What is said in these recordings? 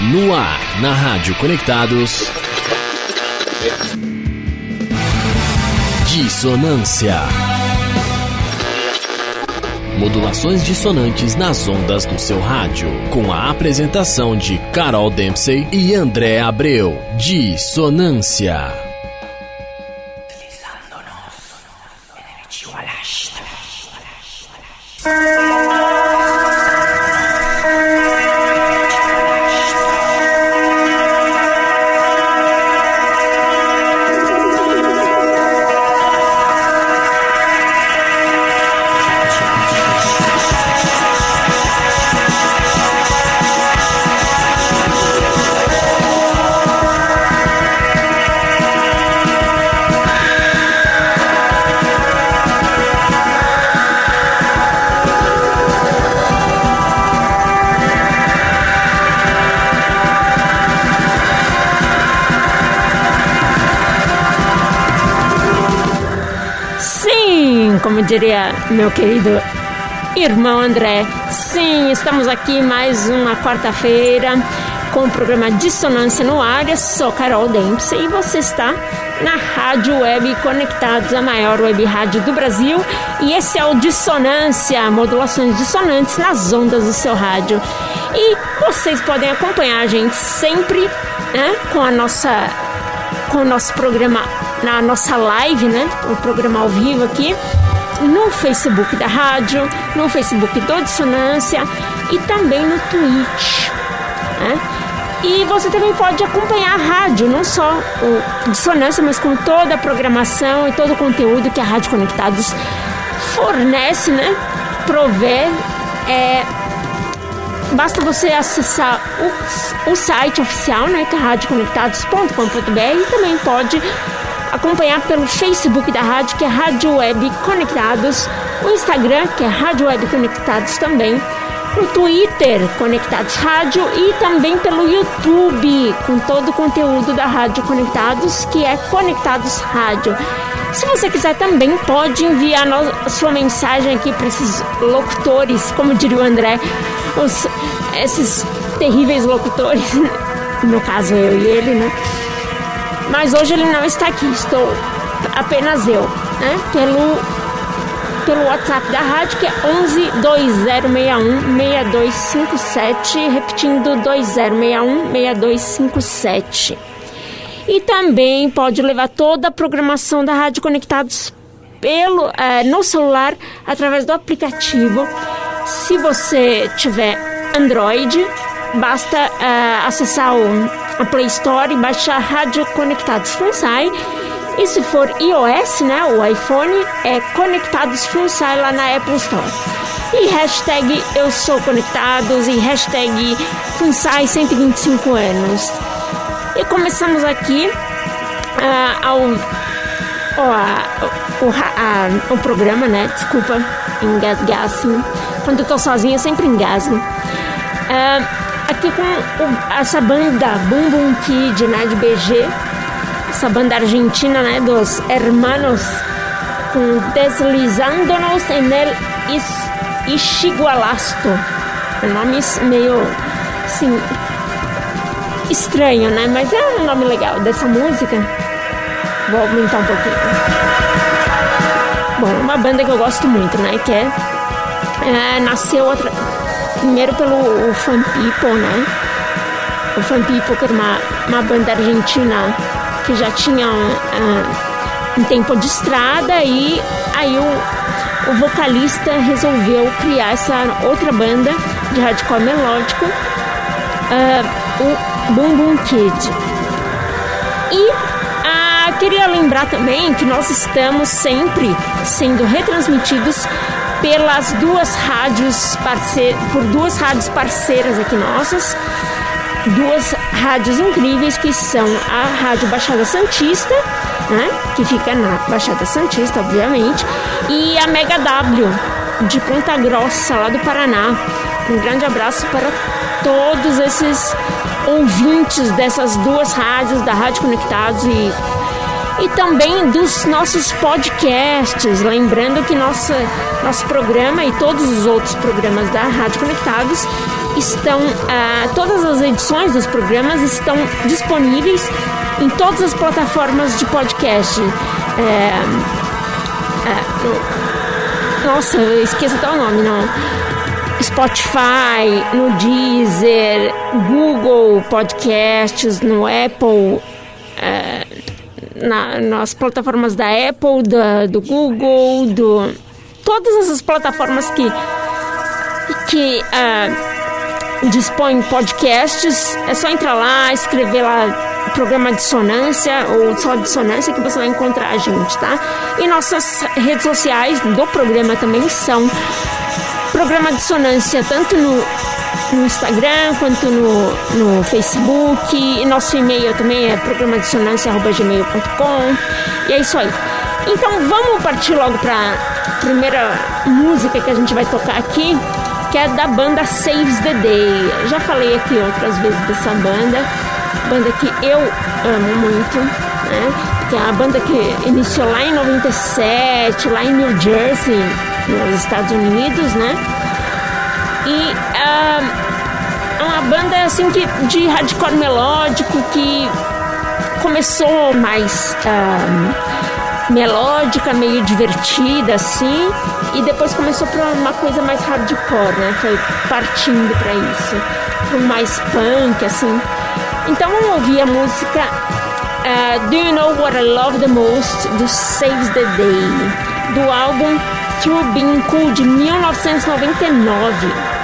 No ar, na Rádio Conectados. Dissonância. Modulações dissonantes nas ondas do seu rádio. Com a apresentação de Carol Dempsey e André Abreu. Dissonância. Diria meu querido irmão André. Sim, estamos aqui mais uma quarta-feira com o programa Dissonância no ar. Eu sou Carol Dempsey e você está na Rádio Web Conectados, a maior web rádio do Brasil. E esse é o Dissonância, modulações dissonantes nas ondas do seu rádio. E vocês podem acompanhar a gente sempre né, com a nossa com o nosso programa na nossa live, né? O programa ao vivo aqui no Facebook da rádio, no Facebook do Dissonância e também no Twitch. Né? E você também pode acompanhar a rádio, não só o Dissonância, mas com toda a programação e todo o conteúdo que a Rádio Conectados fornece, né? Prover. É, basta você acessar o, o site oficial, né? Que é radioconectados.com.br e também pode acompanhar pelo Facebook da rádio, que é Rádio Web Conectados, o Instagram, que é Rádio Web Conectados também, no Twitter, Conectados Rádio, e também pelo YouTube, com todo o conteúdo da Rádio Conectados, que é Conectados Rádio. Se você quiser também pode enviar sua mensagem aqui para esses locutores, como diria o André, os, esses terríveis locutores, no caso eu e ele, né? Mas hoje ele não está aqui, estou apenas eu, né? Pelo, pelo WhatsApp da rádio, que é 11 2061 6257, repetindo 2061 6257. E também pode levar toda a programação da Rádio Conectados pelo, é, no celular através do aplicativo. Se você tiver Android, basta é, acessar o a Play Store e baixar Rádio Conectados Funsai. E se for iOS, né, o iPhone, é Conectados Funsai lá na Apple Store. E hashtag Eu Sou Conectados e hashtag Funsai 125 anos. E começamos aqui uh, ao, o, a, o programa, né? Desculpa engasgar assim. Quando eu tô sozinha, eu sempre engasgo. Uh, aqui com essa banda Boom Kid, né, de BG, essa banda argentina, né, dos hermanos, com Deslizándonos en el Ishigualasto. Nomes meio, assim, estranho, né, mas é um nome legal dessa música. Vou aumentar um pouquinho. Bom, uma banda que eu gosto muito, né, que é, é nasceu outra primeiro pelo Fan People, né? O Fan People, que era uma, uma banda argentina que já tinha uh, um tempo de estrada e aí o, o vocalista resolveu criar essa outra banda de hardcore melódico, uh, o Boom Boom Kid. E uh, queria lembrar também que nós estamos sempre sendo retransmitidos pelas duas rádios parceiras, por duas rádios parceiras aqui nossas, duas rádios incríveis que são a Rádio Baixada Santista, né, que fica na Baixada Santista, obviamente, e a Mega W de Ponta Grossa, lá do Paraná. Um grande abraço para todos esses ouvintes dessas duas rádios, da Rádio Conectados e e também dos nossos podcasts. Lembrando que nossa, nosso programa e todos os outros programas da Rádio Conectados estão uh, todas as edições dos programas estão disponíveis em todas as plataformas de podcast. É, é, nossa, eu esqueço até o nome, não. Spotify, no Deezer, Google Podcasts, no Apple, na, nas plataformas da Apple, da, do Google, do todas essas plataformas que que uh, dispõem podcasts. É só entrar lá, escrever lá programa Dissonância ou só Dissonância que você vai encontrar a gente, tá? E nossas redes sociais do programa também são programa Dissonância, tanto no, no Instagram quanto no, no Facebook. E nosso e-mail também é programadissonância.gmail.com. E é isso aí. Então vamos partir logo para a primeira música que a gente vai tocar aqui, que é da banda Saves the Day. Já falei aqui outras vezes dessa banda banda que eu amo muito, né? Que é uma banda que iniciou lá em 97, lá em New Jersey, nos Estados Unidos, né? E é uma banda assim que de hardcore melódico que começou mais melódica, meio divertida assim, e depois começou para uma coisa mais hardcore, né? Foi partindo para isso, para mais punk assim. Então vamos ouvir a música uh, Do You Know What I Love the Most do Saves the Day, do álbum Through Being Cool de 1999.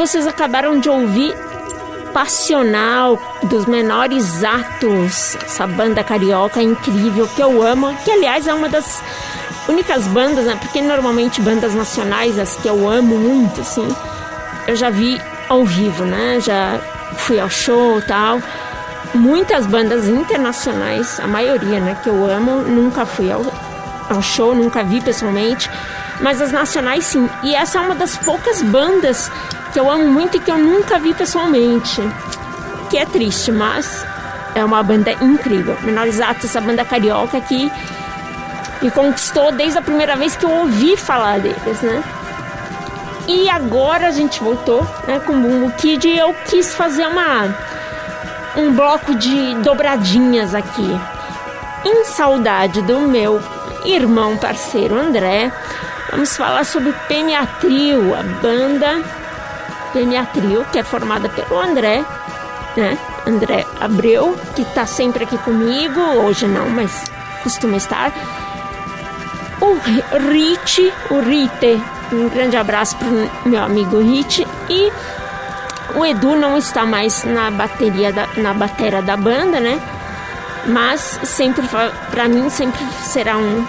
Vocês acabaram de ouvir Passional dos menores atos, essa banda carioca incrível que eu amo, que aliás é uma das únicas bandas, né? Porque normalmente bandas nacionais, as que eu amo muito, assim, eu já vi ao vivo, né? Já fui ao show tal. Muitas bandas internacionais, a maioria, né, que eu amo, nunca fui ao, ao show, nunca vi pessoalmente, mas as nacionais sim. E essa é uma das poucas bandas que eu amo muito e que eu nunca vi pessoalmente. Que é triste, mas é uma banda incrível. Menores Atos, essa banda carioca que me conquistou desde a primeira vez que eu ouvi falar deles, né? E agora a gente voltou né, com o Bumbo Kid e eu quis fazer uma, um bloco de dobradinhas aqui. Em saudade do meu irmão parceiro André, vamos falar sobre PMA Trio, a banda PMA Trio, que é formada pelo André, né? André Abreu, que está sempre aqui comigo, hoje não, mas costuma estar. O Rite, o Rite, um grande abraço para o meu amigo Rite. E o Edu não está mais na bateria da, na batera da banda, né? Mas sempre para mim sempre será um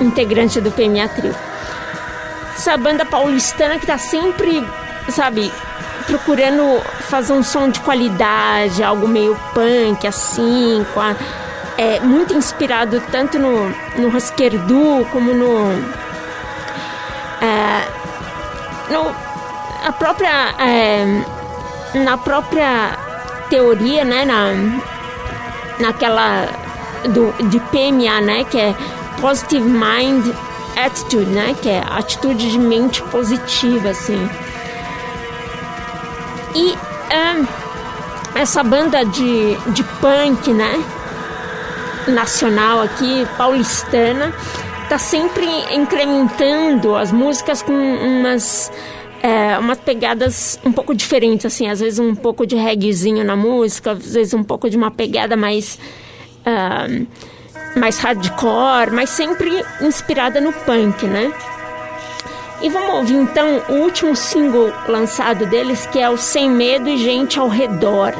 integrante do PMA Trio. Essa banda paulistana que está sempre, sabe, procurando fazer um som de qualidade, algo meio punk assim, com a, é, muito inspirado tanto no, no Husker Du como no, é, no a própria é, na própria teoria, né, na, naquela do, de PMA, né, que é Positive Mind Attitude, né, que é atitude de mente positiva, assim. E essa banda de, de punk, né, nacional aqui, paulistana, tá sempre incrementando as músicas com umas é, umas pegadas um pouco diferentes, assim, às vezes um pouco de reggaezinho na música, às vezes um pouco de uma pegada mais uh, mais hardcore, mas sempre inspirada no punk, né? E vamos ouvir então o último single lançado deles, que é o Sem Medo e Gente ao Redor.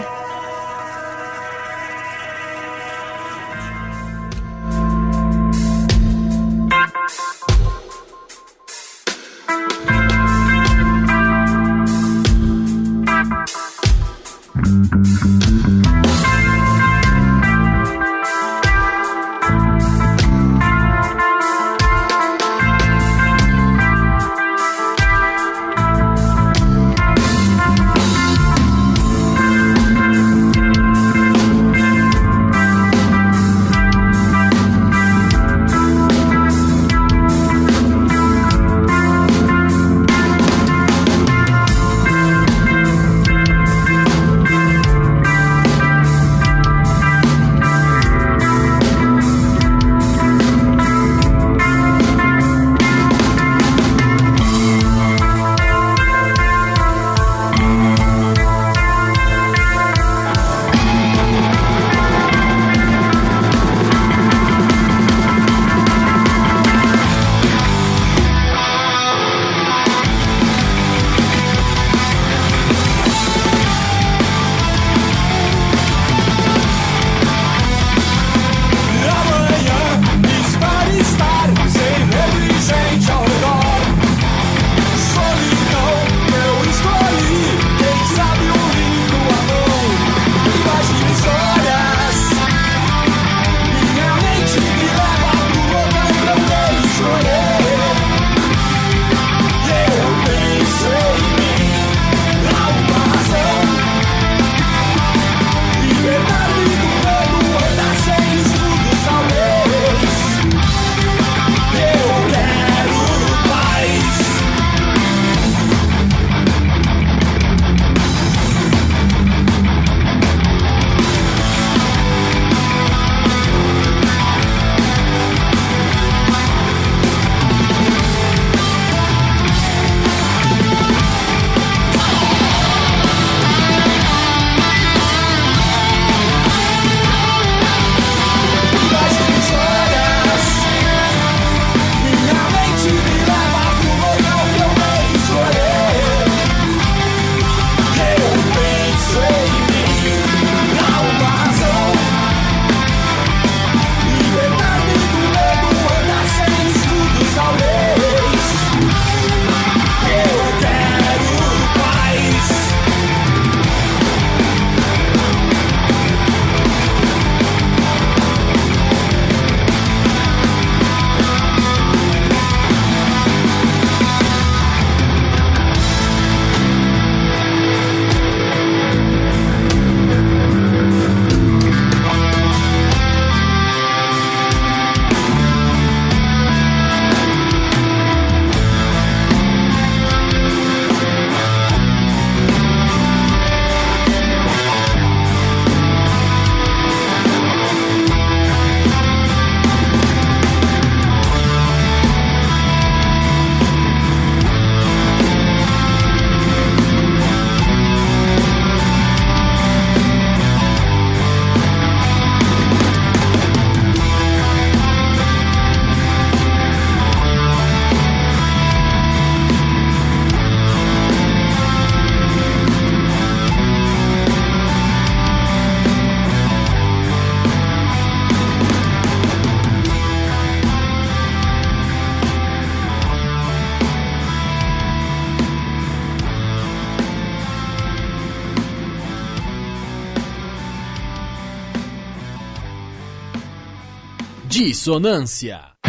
Dissonância.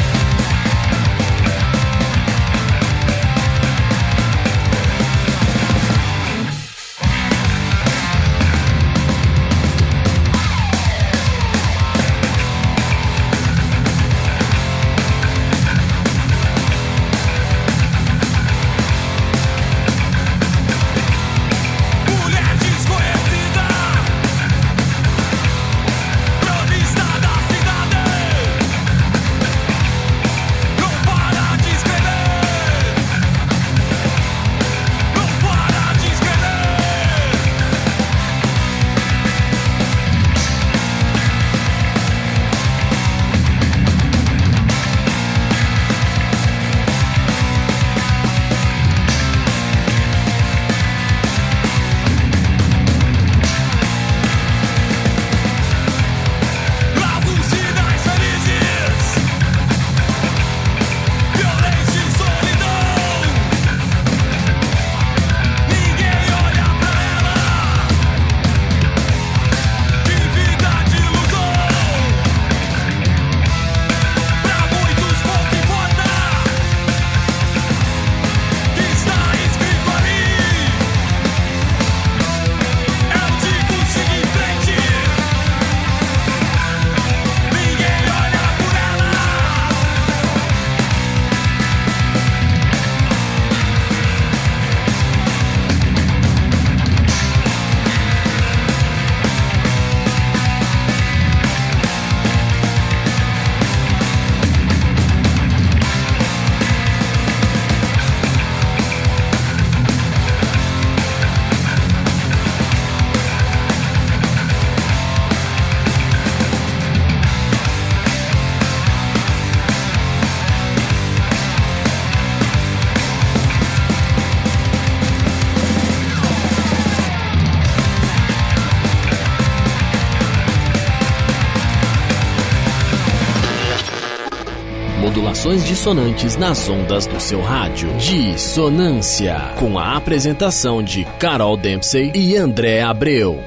Dissonantes nas ondas do seu rádio. Dissonância. Com a apresentação de Carol Dempsey e André Abreu.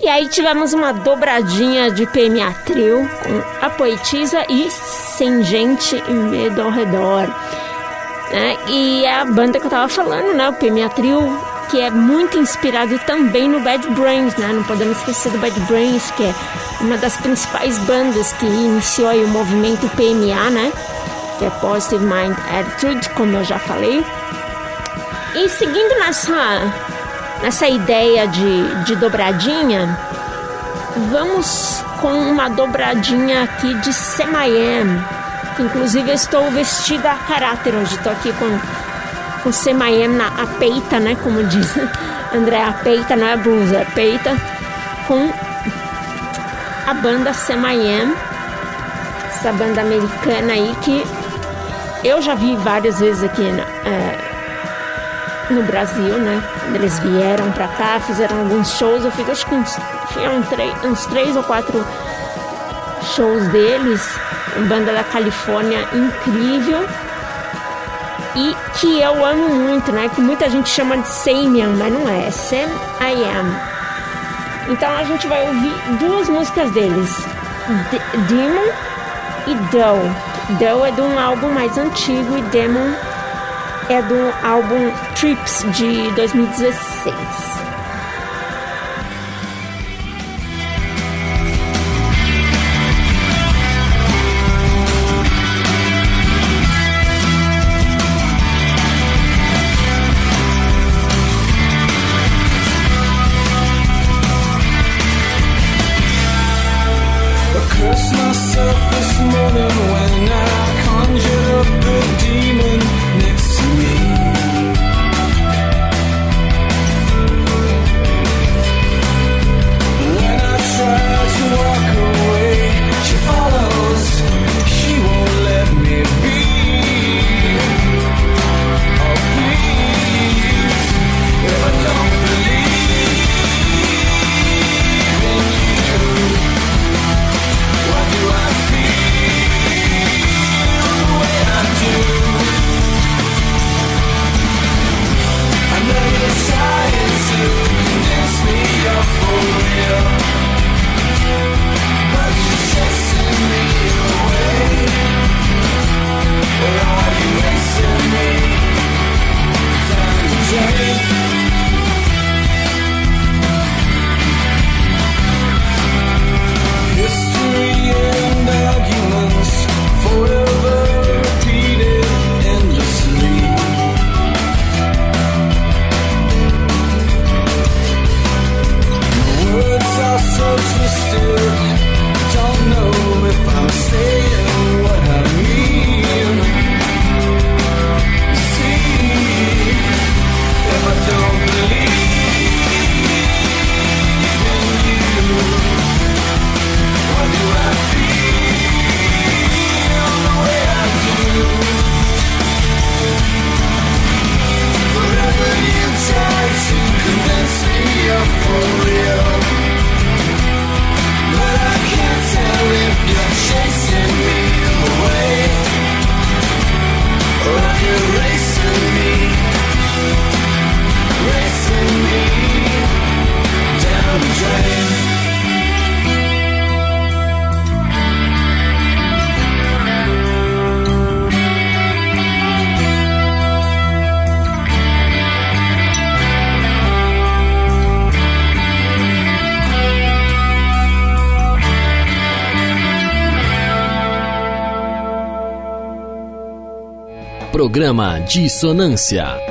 E aí tivemos uma dobradinha de PMA Trio com a poetisa e Sem Gente e Medo ao Redor. Né? E é a banda que eu tava falando, né? O PMA Trio, que é muito inspirado também no Bad Brains, né? Não podemos esquecer do Bad Brains, que é uma das principais bandas que iniciou o movimento PMA, né? Que é Positive Mind Attitude, como eu já falei. E seguindo nessa, nessa ideia de, de dobradinha, vamos com uma dobradinha aqui de Semayam. que Inclusive eu estou vestida a caráter hoje. Estou aqui com, com Semayam na a peita, né? Como diz André, a peita não é blusa, é peita. Com a banda Semayam. Essa banda americana aí que eu já vi várias vezes aqui na, é, no Brasil, né? Eles vieram pra cá, fizeram alguns shows. Eu fiz acho que uns, uns três ou quatro shows deles. Banda da Califórnia incrível. E que eu amo muito, né? Que muita gente chama de Samian, mas não é. É Sam I Am. Então a gente vai ouvir duas músicas deles: D Demon e Doe. Doe é de um álbum mais antigo e Demon é do álbum Trips de 2016. Programa Dissonância.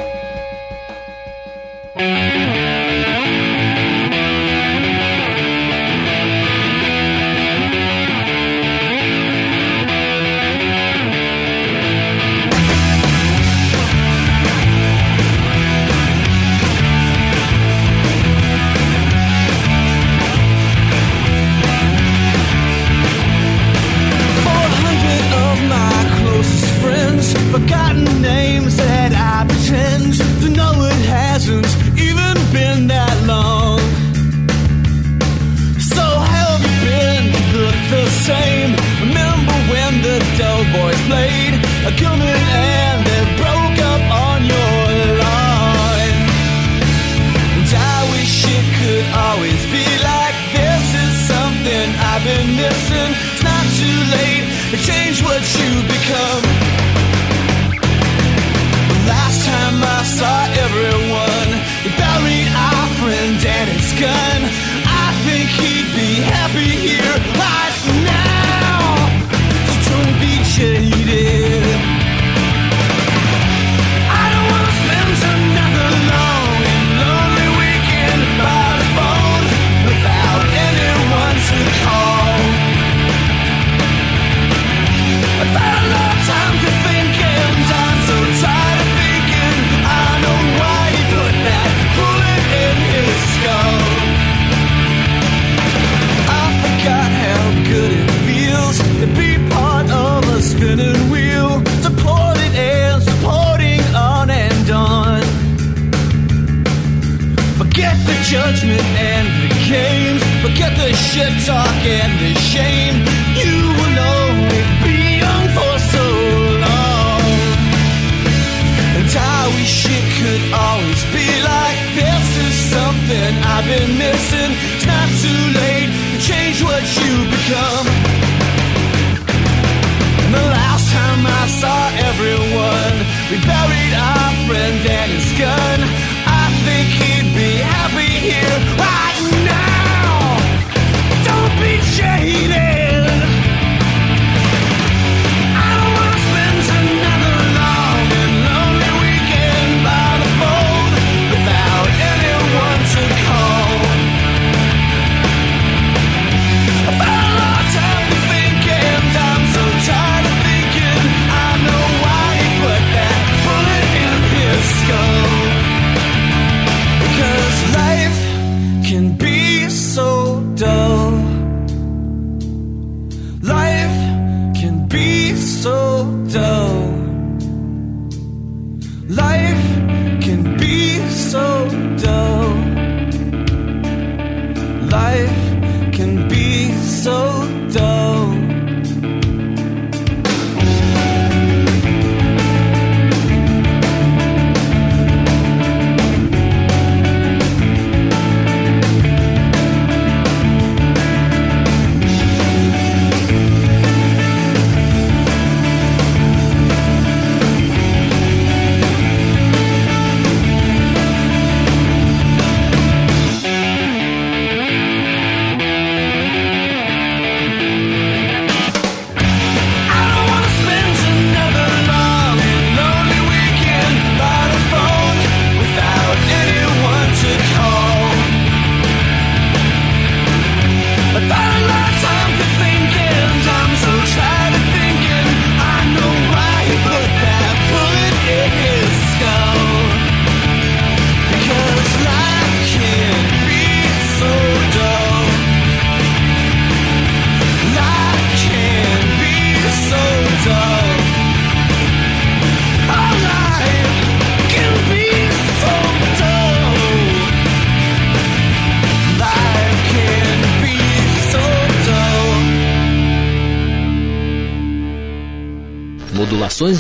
so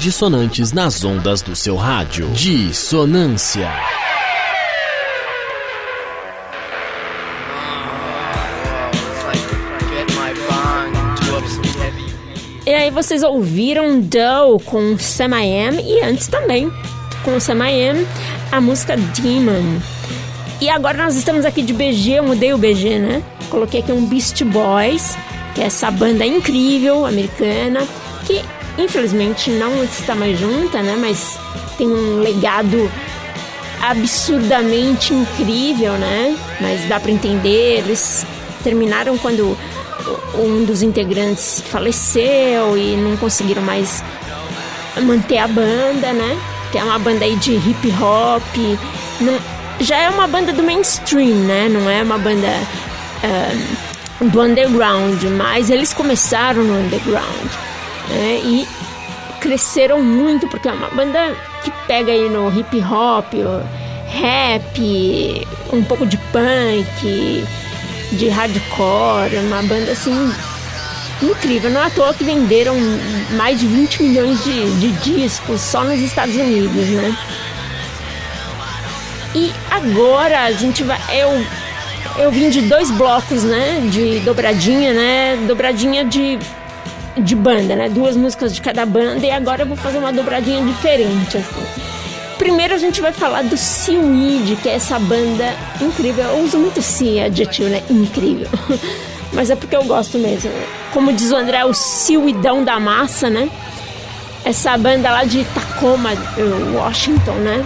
dissonantes nas ondas do seu rádio. Dissonância. E aí vocês ouviram Doe com Sam I Am e antes também com Sam I Am a música Demon. E agora nós estamos aqui de BG, eu mudei o BG, né? Coloquei aqui um Beast Boys, que é essa banda incrível americana, que infelizmente não está mais junta, né? Mas tem um legado absurdamente incrível, né? Mas dá para entender, eles terminaram quando um dos integrantes faleceu e não conseguiram mais manter a banda, né? Que é uma banda aí de hip hop. Não, já é uma banda do mainstream, né? Não é uma banda uh, do underground, mas eles começaram no underground né? e cresceram muito porque é uma banda que pega aí no hip hop, rap, um pouco de punk de hardcore, uma banda assim incrível. Não é à toa que venderam mais de 20 milhões de, de discos só nos Estados Unidos, né? E agora a gente vai. Eu, eu vim de dois blocos, né? De dobradinha, né? Dobradinha de, de banda, né? Duas músicas de cada banda. E agora eu vou fazer uma dobradinha diferente, assim. Primeiro a gente vai falar do Seaweed, que é essa banda incrível. Eu uso muito esse adjetivo, né? Incrível. Mas é porque eu gosto mesmo. Como diz o André, o Seaweedão da massa, né? Essa banda lá de Tacoma, Washington, né?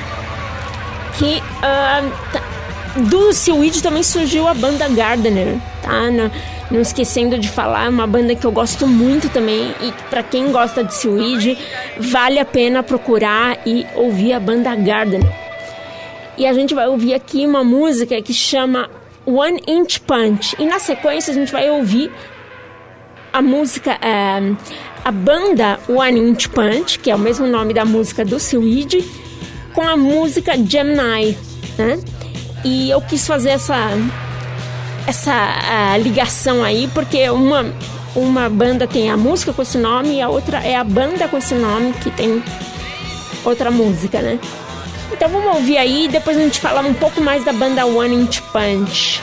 Que uh, do Seaweed também surgiu a banda Gardener, tá? Não esquecendo de falar, uma banda que eu gosto muito também e para quem gosta de Seaweed, vale a pena procurar e ouvir a banda Garden. E a gente vai ouvir aqui uma música que chama One Inch Punch. E na sequência a gente vai ouvir a música, é, a banda One Inch Punch, que é o mesmo nome da música do Seaweed, com a música Gemini, né? E eu quis fazer essa essa ligação aí, porque uma, uma banda tem a música com esse nome e a outra é a banda com esse nome que tem outra música, né? Então vamos ouvir aí e depois a gente fala um pouco mais da banda One Inch Punch.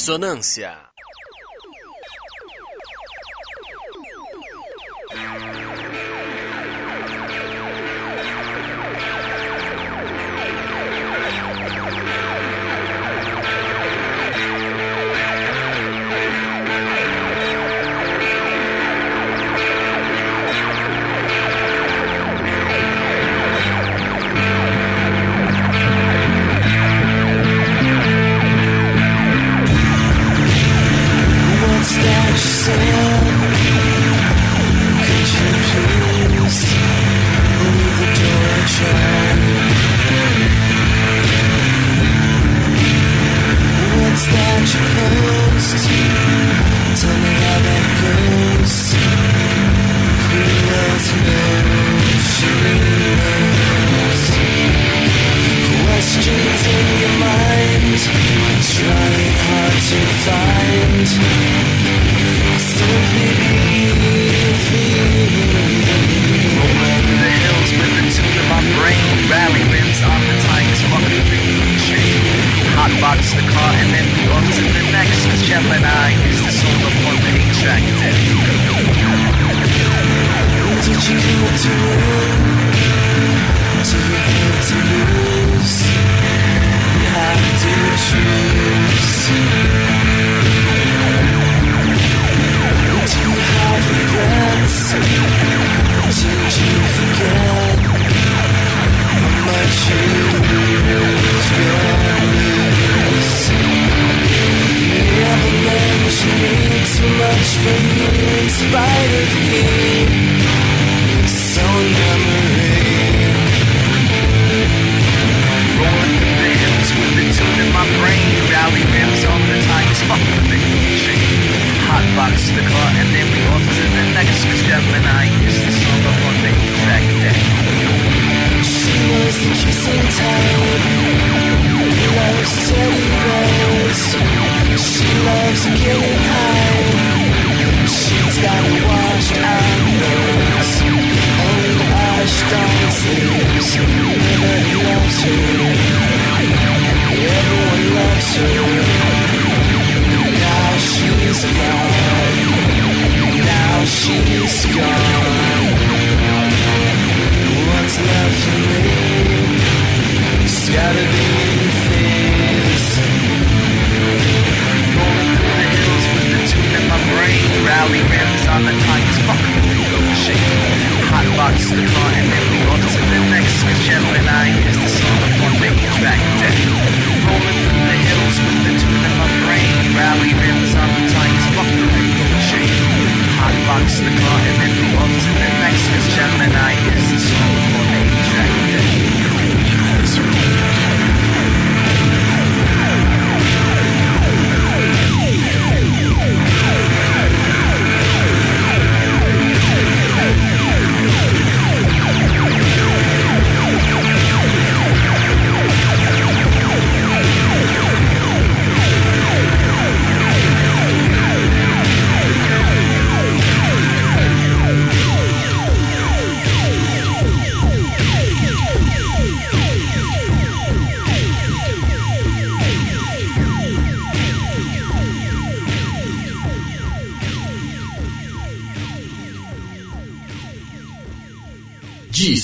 Dissonância. shoes.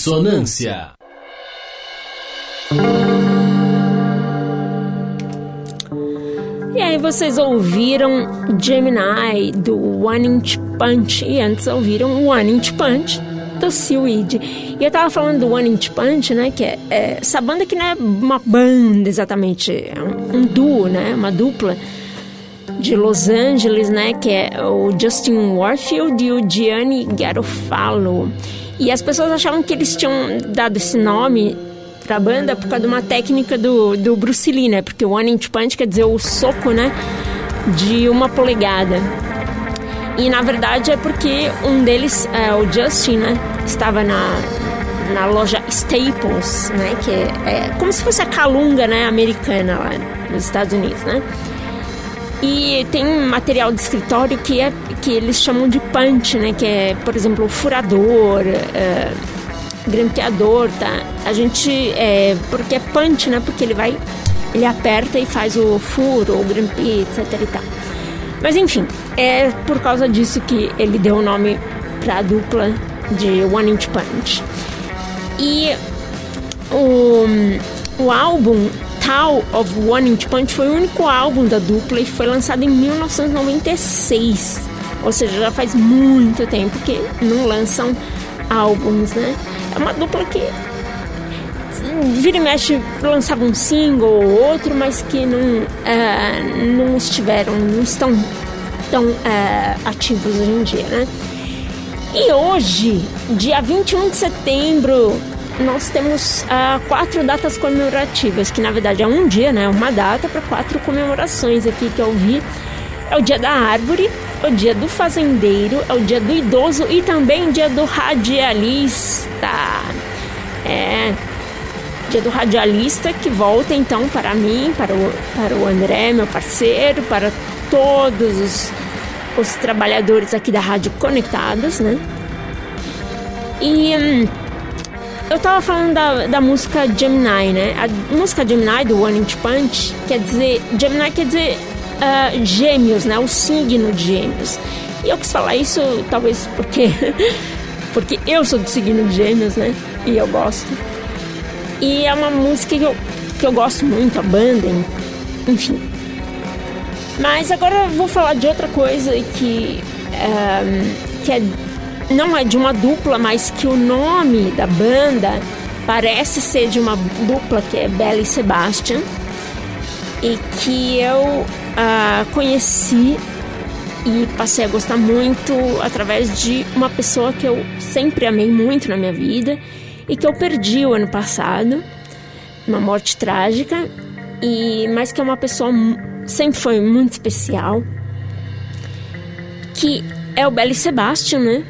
Ressonância. E aí vocês ouviram Gemini do One Inch Punch e antes ouviram One Inch Punch do Seaweed. E eu tava falando do One Inch Punch, né? Que é, é essa banda que não é uma banda exatamente, é um, um duo, né? Uma dupla de Los Angeles, né? Que é o Justin Warfield e o Gianni Garofalo. E as pessoas achavam que eles tinham dado esse nome pra banda por causa de uma técnica do, do Bruce Lee, né? Porque o One Inch Punch quer dizer o soco, né? De uma polegada. E na verdade é porque um deles, é, o Justin, né? Estava na, na loja Staples, né? Que é, é como se fosse a calunga, né? Americana lá nos Estados Unidos, né? E tem material de escritório que, é, que eles chamam de punch, né? Que é, por exemplo, furador, é, grampeador, tá? A gente... É, porque é punch, né? Porque ele vai... Ele aperta e faz o furo, o grampe, etc e tal. Mas enfim, é por causa disso que ele deu o nome para a dupla de One Inch Punch. E o, o álbum Tal of One Inch Punch foi o único álbum da dupla e foi lançado em 1996. Ou seja, já faz muito tempo que não lançam álbuns, né? É uma dupla que vira e mexe lançava um single ou outro, mas que não, uh, não estiveram, não estão tão uh, ativos hoje em dia, né? E hoje, dia 21 de setembro, nós temos uh, quatro datas comemorativas, que na verdade é um dia, né? Uma data para quatro comemorações aqui que eu vi. É o dia da árvore, é o dia do fazendeiro, é o dia do idoso e também dia do radialista. É, dia do radialista que volta então para mim, para o, para o André, meu parceiro, para todos os, os trabalhadores aqui da Rádio Conectados, né? E hum, eu tava falando da, da música Gemini, né? A música Gemini do One Inch Punch quer dizer. Gemini quer dizer uh, gêmeos, né? O signo de gêmeos. E eu quis falar isso talvez porque. porque eu sou do signo de gêmeos, né? E eu gosto. E é uma música que eu, que eu gosto muito, a banda, enfim. Mas agora eu vou falar de outra coisa que, um, que é, não é de uma dupla, mas que o nome da banda parece ser de uma dupla que é Bella e Sebastian e que eu uh, conheci e passei a gostar muito através de uma pessoa que eu sempre amei muito na minha vida e que eu perdi o ano passado, uma morte trágica, e mas que é uma pessoa sempre foi muito especial, que é o Belly Sebastian, né?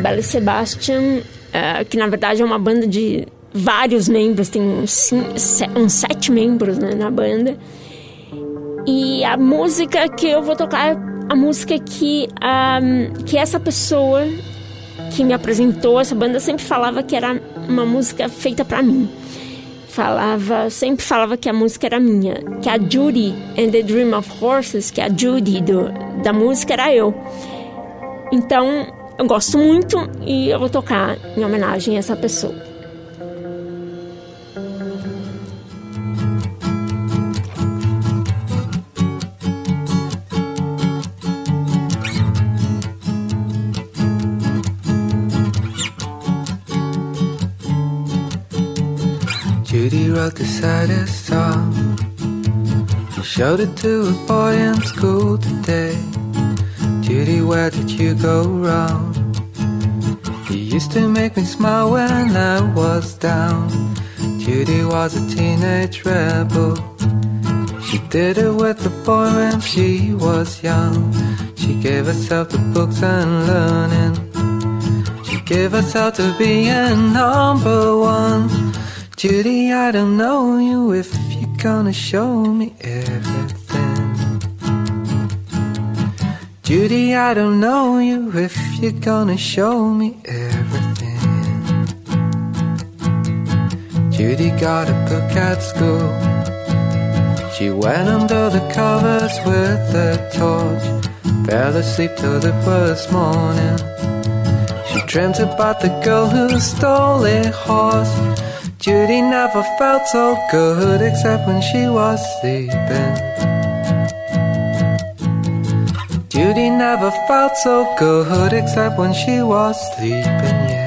Belly Sebastian, uh, que na verdade é uma banda de vários membros, tem uns, uns sete membros né, na banda. E a música que eu vou tocar é a música que, um, que essa pessoa que me apresentou essa banda sempre falava que era uma música feita para mim. Falava, sempre falava que a música era minha, que a Judy and the Dream of Horses, que a Judy do, da música era eu. Então, eu gosto muito e eu vou tocar em homenagem a essa pessoa. Judy wrote the saddest song. She showed it to a boy in school today. Judy, where did you go wrong? You used to make me smile when I was down. Judy was a teenage rebel. She did it with the boy when she was young. She gave herself to books and learning. She gave herself to being number one. Judy, I don't know you if you're gonna show me everything. Judy, I don't know you if you're gonna show me everything. Judy got a book at school. She went under the covers with a torch. Fell asleep till the first morning. She dreamt about the girl who stole a horse. Judy never felt so good except when she was sleeping. Judy never felt so good except when she was sleeping, yeah.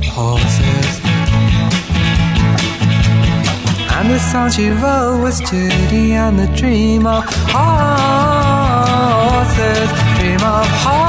pulses. And the songs she wrote was Judy and the Dream of Horses, Dream of Horses.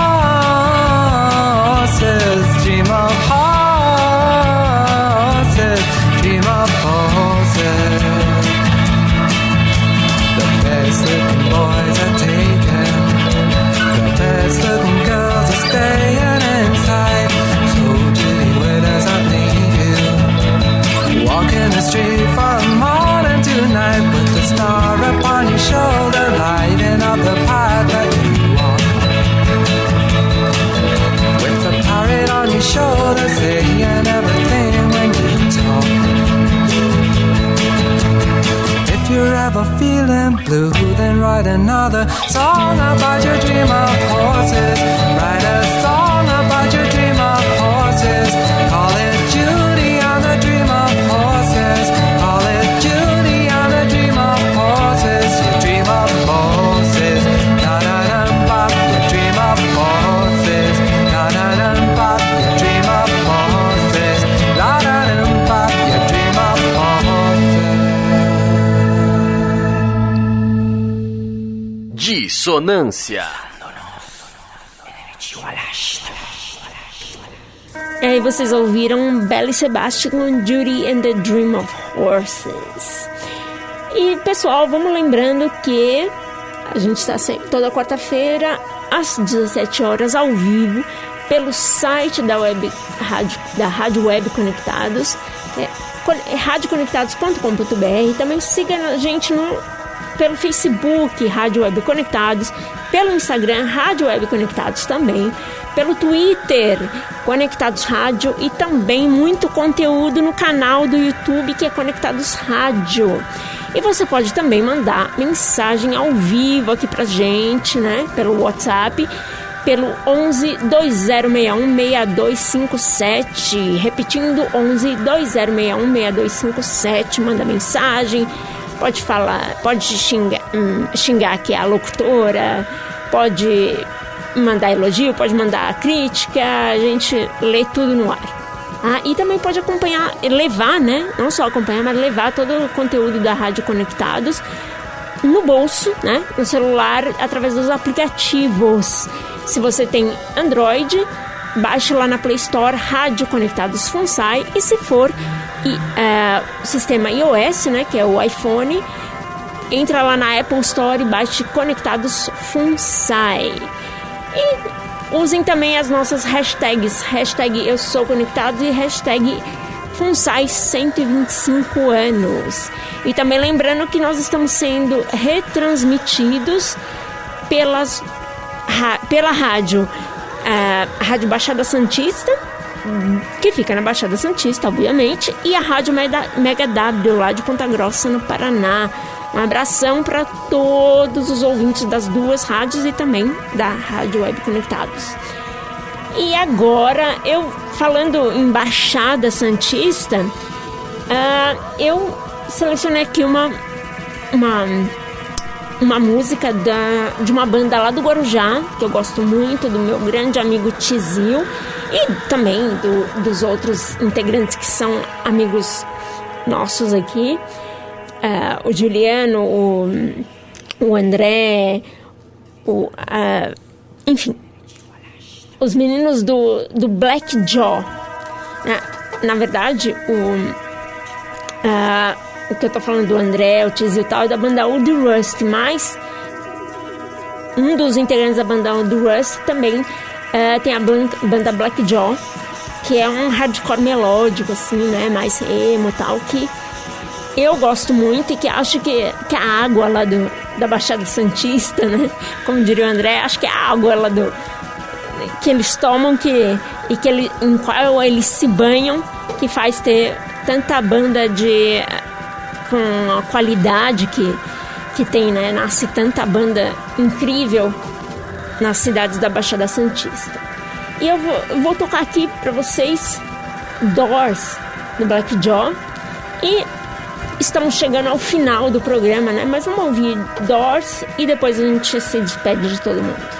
another. song about your dream of Dissonância. E aí vocês ouviram Belly Sebastian, Judy and the Dream of Horses. E pessoal, vamos lembrando que a gente está sempre toda quarta-feira às 17 horas ao vivo pelo site da web rádio, da Rádio Web Conectados, é, é radioconectados.com.br. Também siga a gente no pelo Facebook Rádio Web Conectados, pelo Instagram Rádio Web Conectados também, pelo Twitter Conectados Rádio e também muito conteúdo no canal do YouTube que é Conectados Rádio. E você pode também mandar mensagem ao vivo aqui pra gente, né, pelo WhatsApp pelo 11 2061 6257, repetindo 11 2061 6257, manda mensagem, pode falar, pode xingar, hum, xingar aqui a locutora, pode mandar elogio, pode mandar crítica, a gente lê tudo no ar. Ah, e também pode acompanhar, levar, né? Não só acompanhar, mas levar todo o conteúdo da Rádio Conectados no bolso, né? No celular, através dos aplicativos. Se você tem Android, baixe lá na Play Store Rádio Conectados FUNSAI. E se for e, o sistema iOS, né? Que é o iPhone, entra lá na Apple Store e baixe Conectados FUNSAI. E usem também as nossas hashtags. Hashtag Eu Sou Conectado e hashtag FUNSAI 125 anos. E também lembrando que nós estamos sendo retransmitidos pelas, ra- pela rádio, a Rádio Baixada Santista, que fica na Baixada Santista, obviamente, e a Rádio Mega, W, lá de Ponta Grossa, no Paraná. Um abração para todos os ouvintes das duas rádios e também da Rádio Web Conectados. E agora, eu falando em Baixada Santista, ah, eu selecionei aqui uma, uma, uma música da, de uma banda lá do Guarujá, que eu gosto muito, do meu grande amigo Tizil, e também do, dos outros integrantes que são amigos nossos aqui. Ah, o Juliano, o, o André, o, ah, enfim, os meninos do, do Black Jaw. né? Na verdade, o, ah, o que eu tô falando do André, o Tizio e tal, é da banda Old Rust, mas um dos integrantes da banda Old Rust também ah, tem a banda Black Jaw, que é um hardcore melódico, assim, né? Mais emo e tal, que eu gosto muito e que acho que, que a água lá do, da Baixada Santista, né? Como diria o André, acho que é a água lá do, que eles tomam que, e que ele, em qual eles se banham que faz ter tanta banda de com a qualidade que, que tem, né? Nasce tanta banda incrível nas cidades da Baixada Santista. E eu vou, eu vou tocar aqui pra vocês Doors do Black Jaw e estamos chegando ao final do programa, né? Mas vamos ouvir Doors e depois a gente se despede de todo mundo.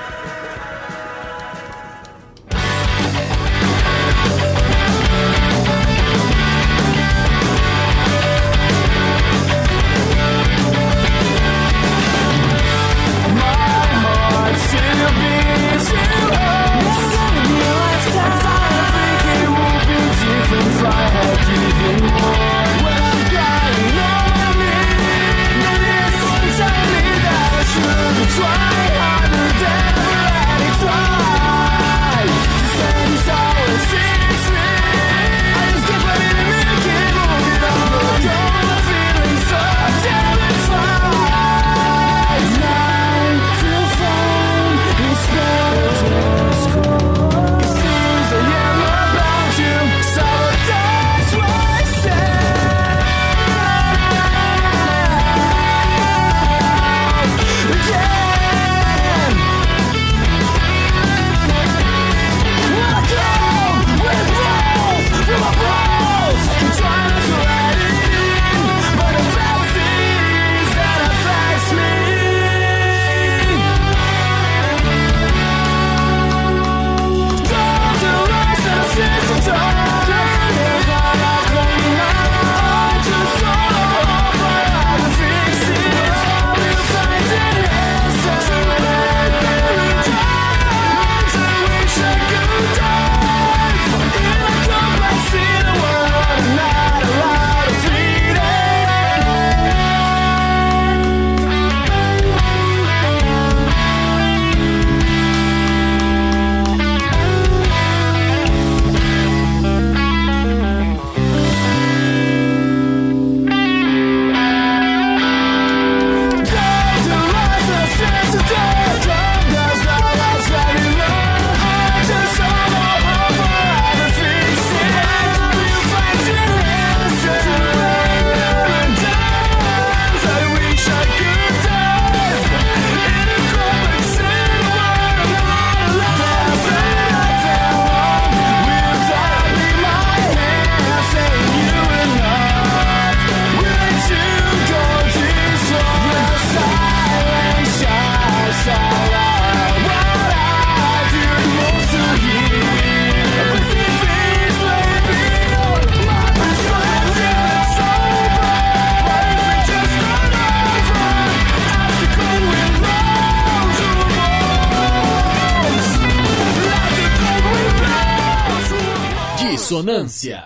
Dissonância.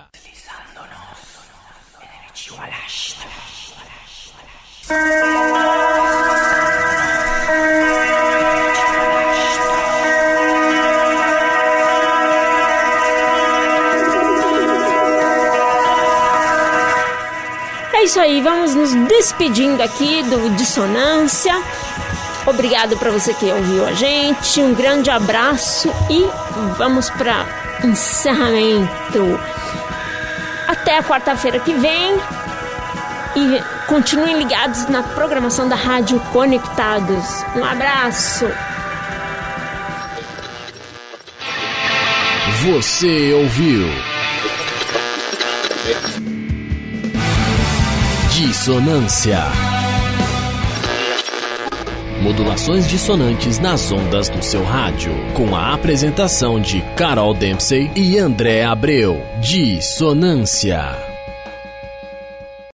É isso aí, vamos nos despedindo aqui do Dissonância. Obrigado para você que ouviu a gente, um grande abraço e vamos para encerramento. Até a quarta-feira que vem e continuem ligados na programação da Rádio Conectados. Um abraço. Você ouviu Dissonância. Modulações dissonantes nas ondas do seu rádio, com a apresentação de Carol Dempsey e André Abreu. Dissonância.